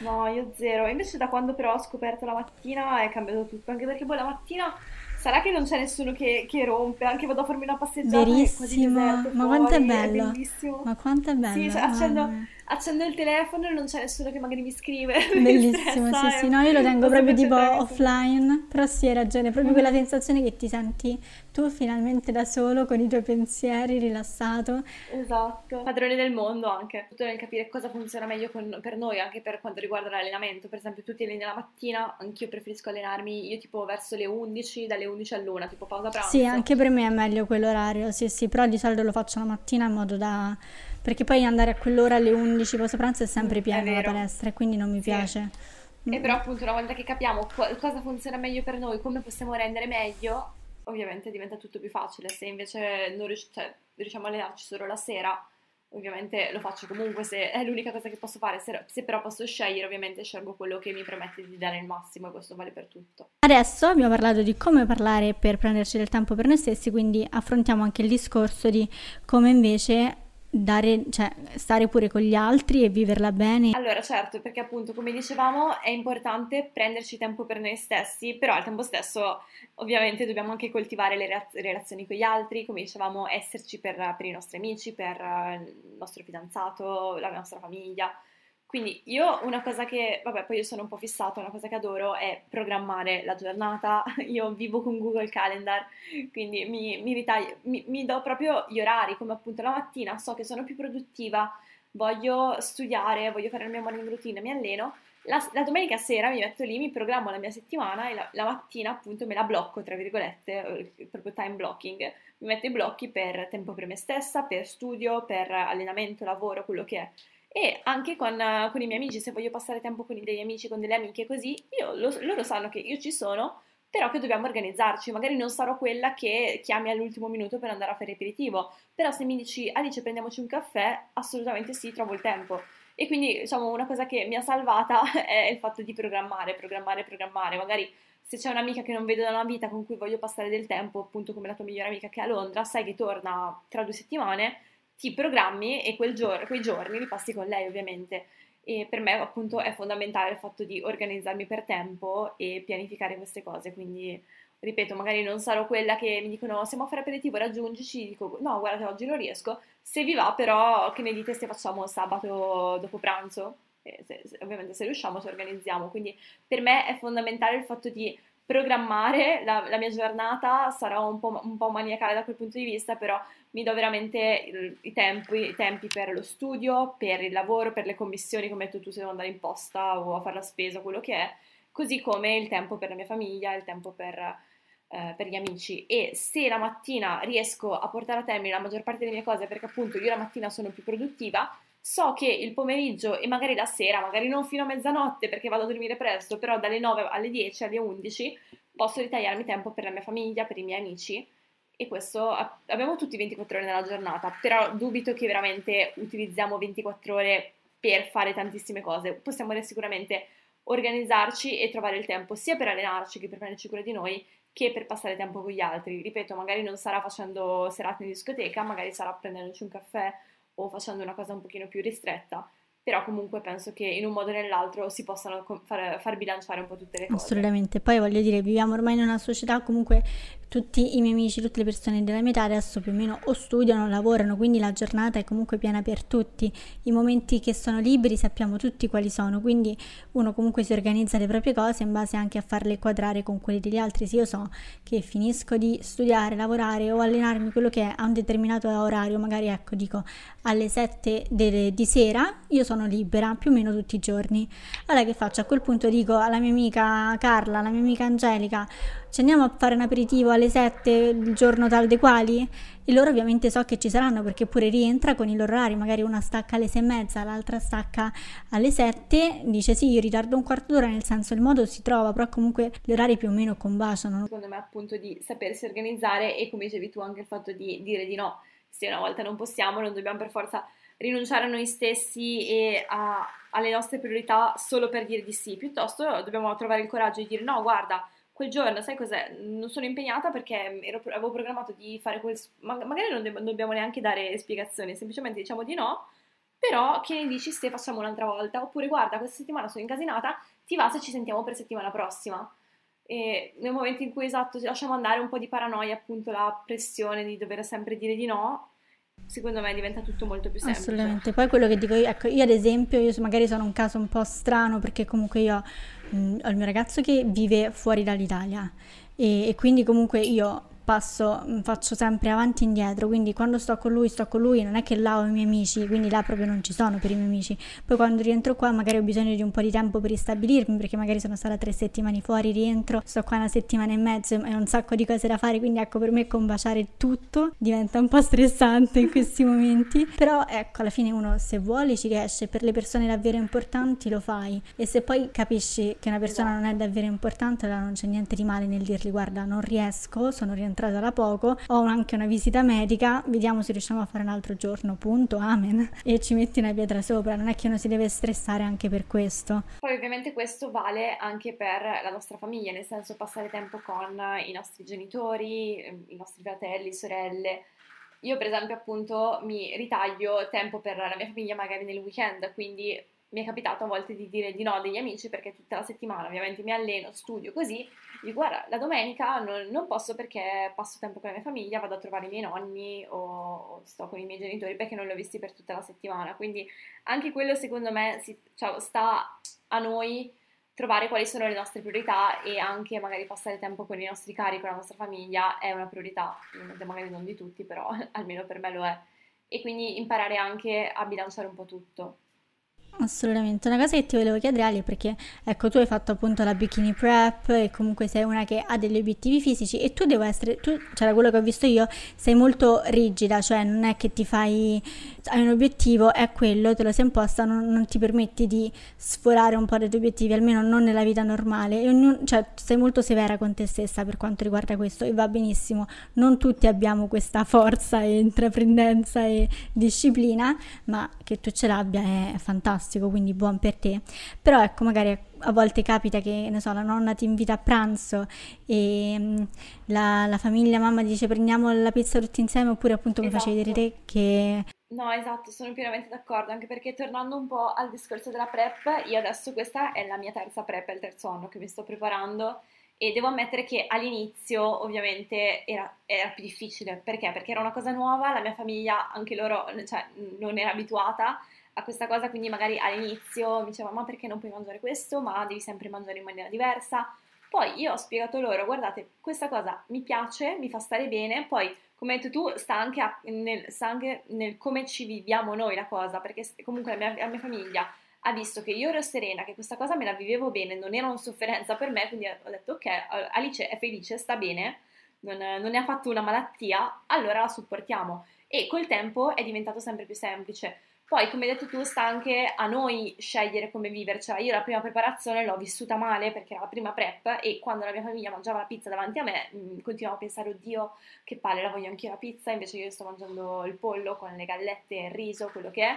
No, io zero. Invece da quando però ho scoperto la mattina è cambiato tutto, anche perché poi la mattina sarà che non c'è nessuno che, che rompe, anche vado a farmi una passeggiata Verissimo, ma quanto è bello. È bellissimo. Ma quanto è bello. Sì, cioè, accendo, accendo il telefono e non c'è nessuno che magari mi scrive. [laughs] Bellissimo, sì, sì, no, io lo tengo proprio tipo offline, però sì, hai ragione, proprio mm. quella sensazione che ti senti tu finalmente da solo con i tuoi pensieri, rilassato. Esatto, padrone del mondo anche, tutto nel capire cosa funziona meglio con, per noi, anche per quanto riguarda l'allenamento, per esempio tu ti alleni la mattina, anch'io preferisco allenarmi io tipo verso le 11, dalle 11 all'una, tipo pausa pranzo. Sì, anche per me è meglio quell'orario, sì sì, però di solito lo faccio la mattina in modo da perché poi andare a quell'ora alle 11 post pranzo è sempre pieno la palestra e quindi non mi sì. piace. E però appunto una volta che capiamo co- cosa funziona meglio per noi, come possiamo rendere meglio, ovviamente diventa tutto più facile. Se invece non rius- cioè, riusciamo a allenarci solo la sera, ovviamente lo faccio comunque se è l'unica cosa che posso fare, se, se, però posso scegliere ovviamente scelgo quello che mi permette di dare il massimo e questo vale per tutto. Adesso abbiamo parlato di come parlare per prenderci del tempo per noi stessi, quindi affrontiamo anche il discorso di come invece dare, cioè, stare pure con gli altri e viverla bene. Allora, certo, perché appunto, come dicevamo, è importante prenderci tempo per noi stessi, però al tempo stesso, ovviamente, dobbiamo anche coltivare le relazioni con gli altri, come dicevamo, esserci per, per i nostri amici, per il nostro fidanzato, la nostra famiglia. Quindi io una cosa che, vabbè, poi io sono un po' fissata, una cosa che adoro è programmare la giornata. [laughs] Io vivo con Google Calendar, quindi mi, mi, ritaglio, mi, mi do proprio gli orari, come appunto la mattina so che sono più produttiva, voglio studiare, voglio fare la mia morning routine, mi alleno. La, la, domenica sera mi metto lì, mi programmo la mia settimana e la, la, mattina appunto me la blocco, tra virgolette, proprio time blocking. Mi metto i blocchi per tempo per me stessa, per studio, per allenamento, lavoro, quello che è e anche con, con, i miei amici, se voglio passare tempo con degli amici, con delle amiche così, io, lo, loro sanno che io ci sono, però che dobbiamo organizzarci, magari non sarò quella che chiami all'ultimo minuto per andare a fare aperitivo, però se mi dici Alice prendiamoci un caffè, assolutamente sì, trovo il tempo. E quindi diciamo una cosa che mi ha salvata [laughs] è il fatto di programmare, programmare, programmare, magari se c'è un'amica che non vedo da una vita con cui voglio passare del tempo, appunto come la tua migliore amica che è a Londra, sai che torna tra due settimane, ti programmi e giorno, quei giorni li passi con lei ovviamente. E per me appunto è fondamentale il fatto di organizzarmi per tempo e pianificare queste cose, quindi ripeto, magari non sarò quella che mi dicono siamo a fare aperitivo, raggiungici, dico no guarda oggi non riesco, se vi va però che ne dite se facciamo sabato dopo pranzo? Se, se, ovviamente se riusciamo ci organizziamo, quindi per me è fondamentale il fatto di programmare la, la mia giornata, sarò un po', un po', maniacale da quel punto di vista, però mi do veramente il, i, tempi, i, tempi, per lo studio, per il lavoro, per le commissioni, come detto tu se devo andare in posta o a fare la spesa, quello che è, così come il tempo per la mia famiglia, il tempo per, eh, per gli amici. E se la mattina riesco a portare a termine la maggior parte delle mie cose, perché appunto io la mattina sono più produttiva, so che il pomeriggio e magari la sera, magari non fino a mezzanotte perché vado a dormire presto, però dalle 9 alle 10, alle 11 posso ritagliarmi tempo per la mia famiglia, per i miei amici e questo abbiamo tutti 24 ore nella giornata, però dubito che veramente utilizziamo 24 ore per fare tantissime cose. Possiamo sicuramente organizzarci e trovare il tempo sia per allenarci che per prenderci cura di noi che per passare tempo con gli altri. Ripeto, magari non sarà facendo serate in discoteca, magari sarà prendendoci un caffè o facendo una cosa un pochino più ristretta, però comunque penso che in un modo o nell'altro si possano far, far bilanciare un po' tutte le cose. Assolutamente, poi voglio dire, viviamo ormai in una società comunque tutti i miei amici, tutte le persone della mia età adesso più o meno o studiano o lavorano, quindi la giornata è comunque piena per tutti. I momenti che sono liberi sappiamo tutti quali sono, quindi uno comunque si organizza le proprie cose in base anche a farle quadrare con quelle degli altri. Se io so che finisco di studiare, lavorare o allenarmi quello che è a un determinato orario, magari ecco dico alle 7 de- di sera, io sono libera più o meno tutti i giorni. Allora che faccio? A quel punto dico alla mia amica Carla, alla mia amica Angelica, ci andiamo a fare un aperitivo alle 7 il giorno tal dei quali? E loro ovviamente so che ci saranno perché pure rientra con i loro orari, magari una stacca alle 6 e mezza, l'altra stacca alle 7, dice sì, io ritardo un quarto d'ora, nel senso il modo si trova, però comunque gli orari più o meno combaciano. Secondo me appunto di sapersi organizzare e come dicevi tu anche il fatto di dire di no, se una volta non possiamo non dobbiamo per forza rinunciare a noi stessi e a, alle nostre priorità solo per dire di sì, piuttosto dobbiamo trovare il coraggio di dire no, guarda, quel giorno, sai cos'è? Non sono impegnata perché ero, avevo programmato di fare quel... Ma, magari non, de- non dobbiamo neanche dare spiegazioni, semplicemente diciamo di no, però che ne dici se facciamo un'altra volta? Oppure guarda, questa settimana sono incasinata, ti va se ci sentiamo per settimana prossima? E nel momento in cui esatto ci lasciamo andare un po' di paranoia, appunto la pressione di dover sempre dire di no, secondo me diventa tutto molto più semplice. Assolutamente. Poi quello che dico io, ecco, io ad esempio, io magari sono un caso un po' strano perché comunque io mh, ho il mio ragazzo che vive fuori dall'Italia e, e quindi comunque io passo, mm, faccio sempre avanti e indietro, quindi quando sto con lui, sto con lui, non è che là ho i miei amici, quindi là proprio non ci sono per i miei amici. Poi quando rientro qua magari ho bisogno di un po' di tempo per ristabilirmi, perché magari sono stata tre settimane fuori, rientro, sto qua una settimana e mezzo e ho un sacco di cose da fare, quindi ecco per me combaciare tutto diventa un po' stressante in questi [laughs] momenti, però ecco alla fine uno se vuole ci riesce, per le persone davvero importanti lo fai. E se poi capisci che una persona non è davvero importante allora non c'è niente di male nel dirgli guarda non riesco, sono rientrata da poco, ho anche una visita medica, vediamo se riusciamo a fare un altro giorno, punto, amen. [laughs] E ci metti una pietra sopra, non è che uno si deve stressare anche per questo. Poi ovviamente questo vale anche per la nostra famiglia, nel senso passare tempo con i nostri genitori, i nostri fratelli, sorelle. Io per esempio appunto mi ritaglio tempo per la mia famiglia magari nel weekend, quindi mi è capitato a volte di dire di no a degli amici perché tutta la settimana ovviamente mi alleno, studio così, dico guarda la domenica non, non posso perché passo tempo con la mia famiglia, vado a trovare i miei nonni o, o, sto con i miei genitori perché non li ho visti per tutta la settimana, quindi anche quello secondo me si, cioè, sta a noi trovare quali sono le nostre priorità e anche magari passare tempo con i nostri cari, con la nostra famiglia è una priorità, magari non di tutti però [laughs] almeno per me lo è e quindi imparare anche a bilanciare un po' tutto. Assolutamente, una cosa che ti volevo chiedere Ali perché ecco tu hai fatto appunto la bikini prep e comunque sei una che ha degli obiettivi fisici e tu devo essere, tu, cioè da quello che ho visto io, sei molto rigida, cioè non è che ti fai, hai un obiettivo, è quello, te lo sei imposta, non, non ti permetti di sforare un po' dei tuoi obiettivi, almeno non nella vita normale, e ognuno, cioè sei molto severa con te stessa per quanto riguarda questo e va benissimo, non tutti abbiamo questa forza e intraprendenza e disciplina, ma che tu ce l'abbia è fantastico quindi buon per te. Però ecco, magari a volte capita che, ne so, la nonna ti invita a pranzo e mm, la, la famiglia, mamma dice prendiamo la pizza tutti insieme oppure appunto esatto. mi facevi vedere te che... No, esatto, sono pienamente d'accordo, anche perché tornando un po' al discorso della prep, io adesso questa è la mia terza prep, è il terzo anno che mi sto preparando e devo ammettere che all'inizio ovviamente era, era, più difficile, perché? Perché era una cosa nuova, la mia famiglia, anche loro, cioè, non era abituata a questa cosa, quindi magari all'inizio mi diceva ma perché non puoi mangiare questo, ma devi sempre mangiare in maniera diversa. Poi io ho spiegato loro, guardate, questa cosa mi piace, mi fa stare bene, poi come hai detto tu sta anche, a, nel, sta anche nel come ci viviamo noi la cosa, perché comunque la mia, la mia famiglia ha visto che io ero serena, che questa cosa me la vivevo bene, non era una sofferenza per me, quindi ho detto ok, Alice è felice, sta bene, non, non ne ha fatto una malattia, allora la supportiamo. E col tempo è diventato sempre più semplice. Poi, come hai detto tu, sta anche a noi scegliere come vivercela. Io la prima preparazione l'ho vissuta male perché era la prima prep e quando la mia famiglia mangiava la pizza davanti a me mh, mm, continuavo a pensare, oddio, che palle, la voglio anch'io la pizza, invece io sto mangiando il pollo con le gallette, il riso, quello che è,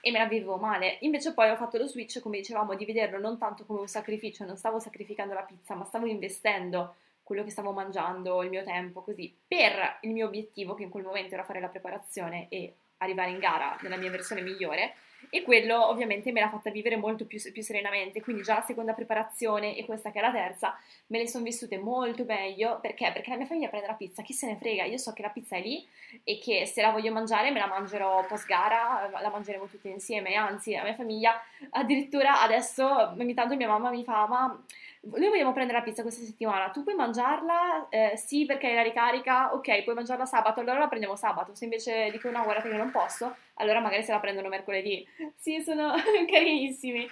e me la vivevo male. Invece poi ho fatto lo switch, come dicevamo, di vederlo non tanto come un sacrificio, non stavo sacrificando la pizza, ma stavo investendo quello che stavo mangiando, il mio tempo, così, per il mio obiettivo, che in quel momento era fare la preparazione e arrivare in gara nella mia versione migliore. E quello ovviamente me l'ha fatta vivere molto più, più, serenamente, quindi già la seconda preparazione e questa che è la terza me le sono vissute molto meglio, perché? Perché la mia famiglia prende la pizza, chi se ne frega, io so che la pizza è lì e che se la voglio mangiare me la mangerò post gara, la mangeremo tutte insieme, anzi la mia famiglia addirittura adesso ogni tanto mia mamma mi fa ma noi vogliamo prendere la pizza questa settimana, tu puoi mangiarla? Eh, sì, perché hai la ricarica, ok, puoi mangiarla sabato, allora la prendiamo sabato, se invece dico no, guardate che non posso, allora magari se la prendono mercoledì. Sì, sono [laughs] carinissimi.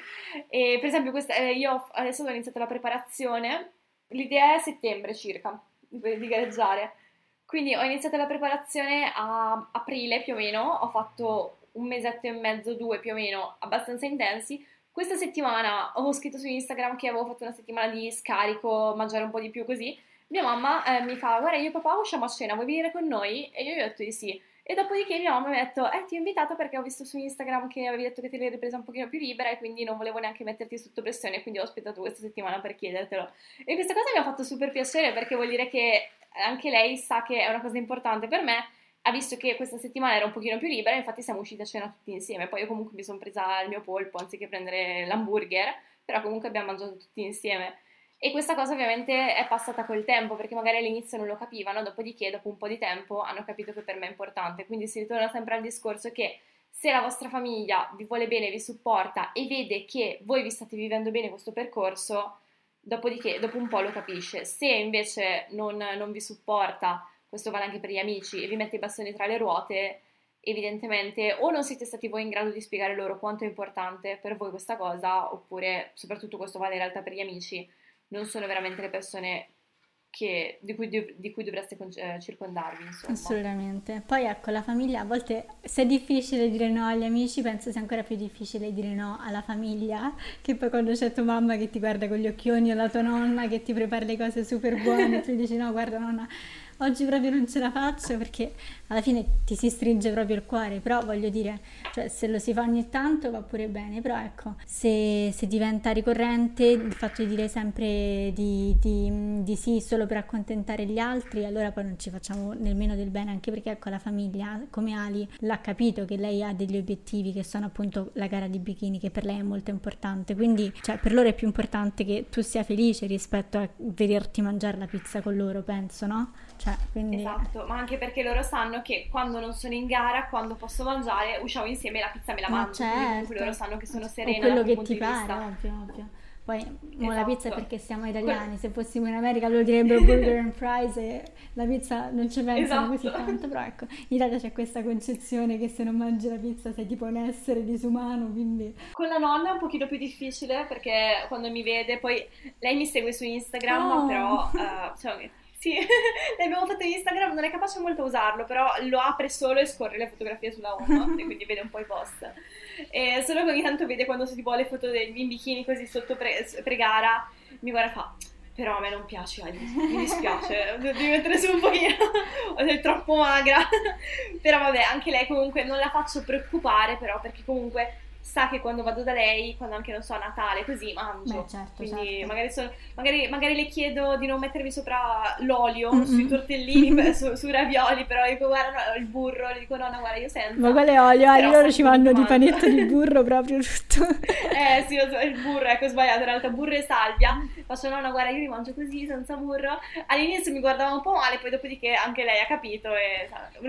E per esempio, questa, eh, io adesso ho iniziato la preparazione, l'idea è settembre circa, di gareggiare. Quindi ho iniziato la preparazione a aprile più o meno, ho fatto un mesetto e mezzo, due più o meno, abbastanza intensi, questa settimana ho scritto su Instagram che avevo fatto una settimana di scarico, mangiare un po' di più così. Mia mamma eh, mi fa, guarda io e papà usciamo a cena, vuoi venire con noi? E io gli ho detto di sì. E dopodiché mia mamma mi ha detto, eh ti ho invitato perché ho visto su Instagram che avevi detto che te l'hai ripresa un pochino più libera e quindi non volevo neanche metterti sotto pressione, quindi ho aspettato questa settimana per chiedertelo. E questa cosa mi ha fatto super piacere perché vuol dire che anche lei sa che è una cosa importante per me ha visto che questa settimana era un pochino più libera, infatti siamo usciti a cena tutti insieme. Poi io comunque mi sono presa il mio polpo anziché prendere l'hamburger, però comunque abbiamo mangiato tutti insieme. E questa cosa ovviamente è passata col tempo, perché magari all'inizio non lo capivano, dopodiché dopo un po' di tempo hanno capito che per me è importante. Quindi si ritorna sempre al discorso che se la vostra famiglia vi vuole bene, vi supporta e vede che voi vi state vivendo bene questo percorso, dopodiché dopo un po' lo capisce. Se invece non, non vi supporta questo vale anche per gli amici, e vi mette i bastoni tra le ruote, evidentemente o non siete stati voi in grado di spiegare loro quanto è importante per voi questa cosa, oppure, soprattutto questo vale in realtà per gli amici, non sono veramente le persone che, di, cui, di, cui, dovreste eh, circondarvi. Insomma. Assolutamente. Poi ecco, la famiglia a volte se è difficile dire no agli amici, penso sia ancora più difficile dire no alla famiglia, che poi quando c'è tua mamma che ti guarda con gli occhioni o la tua nonna che ti prepara le cose super buone, [laughs] tu dici no, guarda nonna, oggi proprio non ce la faccio perché alla fine ti si stringe proprio il cuore, però voglio dire, cioè, se lo si fa ogni tanto va pure bene, però ecco, se, se diventa ricorrente il fatto di dire sempre di, di, di, sì solo per accontentare gli altri, allora poi non ci facciamo nemmeno del bene, anche perché ecco la famiglia come Ali l'ha capito che lei ha degli obiettivi che sono appunto la gara di bikini, che per lei è molto importante, quindi cioè, per loro è più importante che tu sia felice rispetto a vederti mangiare la pizza con loro, penso, no? Cioè, quindi... Esatto, ma anche perché loro sanno che quando non sono in gara, quando posso mangiare, usciamo insieme e la pizza me la mangio. Certo. loro sanno che sono serena. O quello che ti pare, ovvio, ovvio. Poi esatto. la pizza è perché siamo italiani, se fossimo in America lo direbbero [laughs] burger and fries e la pizza non ci pensano esatto. così tanto, però ecco, in Italia c'è questa concezione che se non mangi la pizza sei tipo un essere disumano, quindi... Con la nonna è un pochino più difficile perché quando mi vede, poi lei mi segue su Instagram, oh. però... Uh, [laughs] cioè, sì, [laughs] l'abbiamo fatto Instagram, non è capace molto a usarlo, però lo apre solo e scorre le fotografie sulla home, quindi vede un po' i post. E solo che ogni tanto vede quando si tipo le foto dei bikini così sotto pre- pre-gara, mi guarda e fa però a me non piace, mi dispiace, [laughs] devi mettere su un pochino, [laughs] sei troppo magra, però vabbè, anche lei comunque non la faccio preoccupare però perché comunque sa che quando vado da lei, quando anche non so a Natale, così mangio. Beh, certo, Quindi certo. Magari, sono, magari, magari, le chiedo di non mettermi sopra l'olio mm-hmm. sui tortellini, per, [laughs] su, sui ravioli, però dico guarda no, il burro, le dico nonna guarda io senza. Ma quale olio? Ah, loro ci vanno di panetto di [laughs] burro proprio tutto. eh sì, il burro, ecco sbagliato, in realtà burro e salvia. Faccio nonna guarda io li mangio così senza burro. All'inizio mi guardava un po' male, poi dopodiché anche lei ha capito e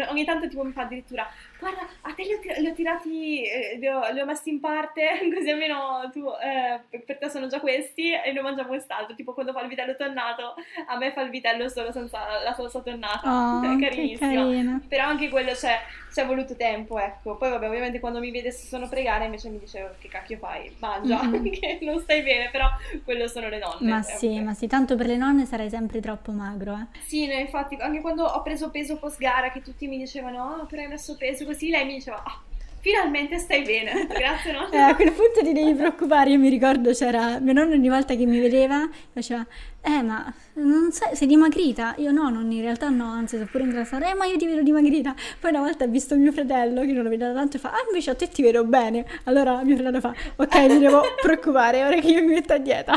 ogni tanto tipo mi fa addirittura guarda a te li ho, tir- li ho tirati, eh, li, ho, li ho messi in parte, [laughs] così almeno tu, eh, per te sono già questi e noi mangiamo quest'altro. Tipo quando fa il vitello tonnato, a me fa il vitello solo senza la salsa tonnata. Oh, è carissimo. Però anche quello c'è, ci è voluto tempo, ecco. Poi vabbè, ovviamente quando mi vede se sono pregare invece mi dice oh, che cacchio fai, mangia, mm-hmm. [laughs] che non stai bene, però quello sono le nonne. Ma sì, okay. ma sì, tanto per le nonne sarai sempre troppo magro, eh. Sì, no, infatti, anche quando ho preso peso post gara che tutti mi dicevano, ah, oh, però hai messo peso così, lei mi diceva, ah, finalmente stai bene. [laughs] Grazie, no? Eh, a quel punto ti devi preoccupare. Io mi ricordo c'era mio nonno ogni volta che mi vedeva faceva: Eh, ma non sai, sei dimagrita? Io no, non, in realtà no, anzi, sono pure ingrassata. Eh, ma io ti vedo dimagrita. Poi una volta ha visto mio fratello che non lo vedeva tanto e fa: Ah, invece a te ti vedo bene. Allora mio fratello fa: Ok, mi devo [laughs] preoccupare ora che io mi metto a dieta.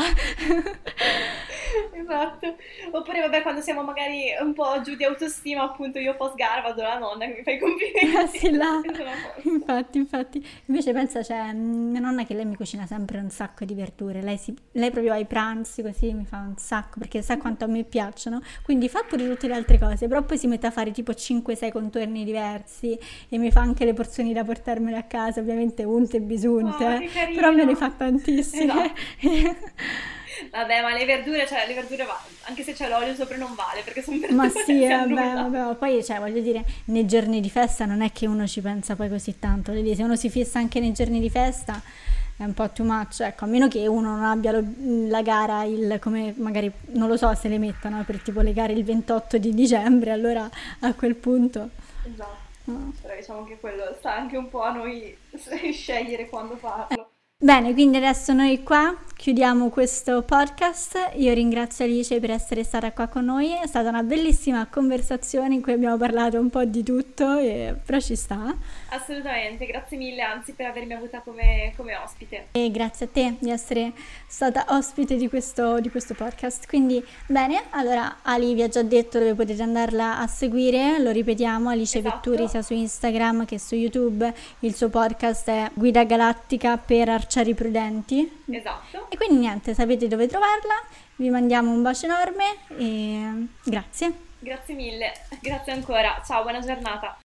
[laughs] esatto. Oppure, vabbè, quando siamo magari un po' giù di autostima, appunto, io post gara vado alla nonna che mi fa i complimenti. Ah, sì, là. [laughs] infatti, infatti. Invece pensa, c'è mm, mia nonna che lei mi cucina sempre un sacco di verdure. Lei, si, lei proprio ai pranzi così mi fa un sacco perché sa quanto a me piacciono. Quindi fa pure tutte le altre cose, però poi si mette a fare tipo 5-6 contorni diversi e mi fa anche le porzioni da portarmele a casa, ovviamente unte e bisunte. Oh, però me ne fa tantissime. Esatto. [laughs] Vabbè, ma le verdure, cioè le verdure va, anche se c'è l'olio sopra non vale perché sono verdure. [laughs] Ma sì, vabbè, vabbè, poi cioè, voglio dire, nei giorni di festa non è che uno ci pensa poi così tanto, dire, se uno si fissa anche nei giorni di festa è un po' too much, ecco, a meno che uno non abbia lo, la gara, il, come magari, non lo so se le mettono per tipo le gare il 28 di dicembre, allora a quel punto... Esatto. No. Però diciamo che quello sta anche un po' a noi [laughs] scegliere quando farlo. Bene, quindi adesso noi qua chiudiamo questo podcast. Io ringrazio Alice per essere stata qua con noi. È stata una bellissima conversazione in cui abbiamo parlato un po' di tutto, e... però ci sta. Assolutamente, grazie mille anzi per avermi avuta come, come ospite. E grazie a te di essere stata ospite di questo, di questo podcast. Quindi, bene, allora Ali vi ha già detto dove potete andarla a seguire. Lo ripetiamo, Alice esatto. Vetturi sia su Instagram che su YouTube. Il suo podcast è Guida Galattica per Arcieri Prudenti. Esatto. E quindi niente, sapete dove trovarla. Vi mandiamo un bacio enorme e grazie. Grazie mille, grazie ancora. Ciao, buona giornata.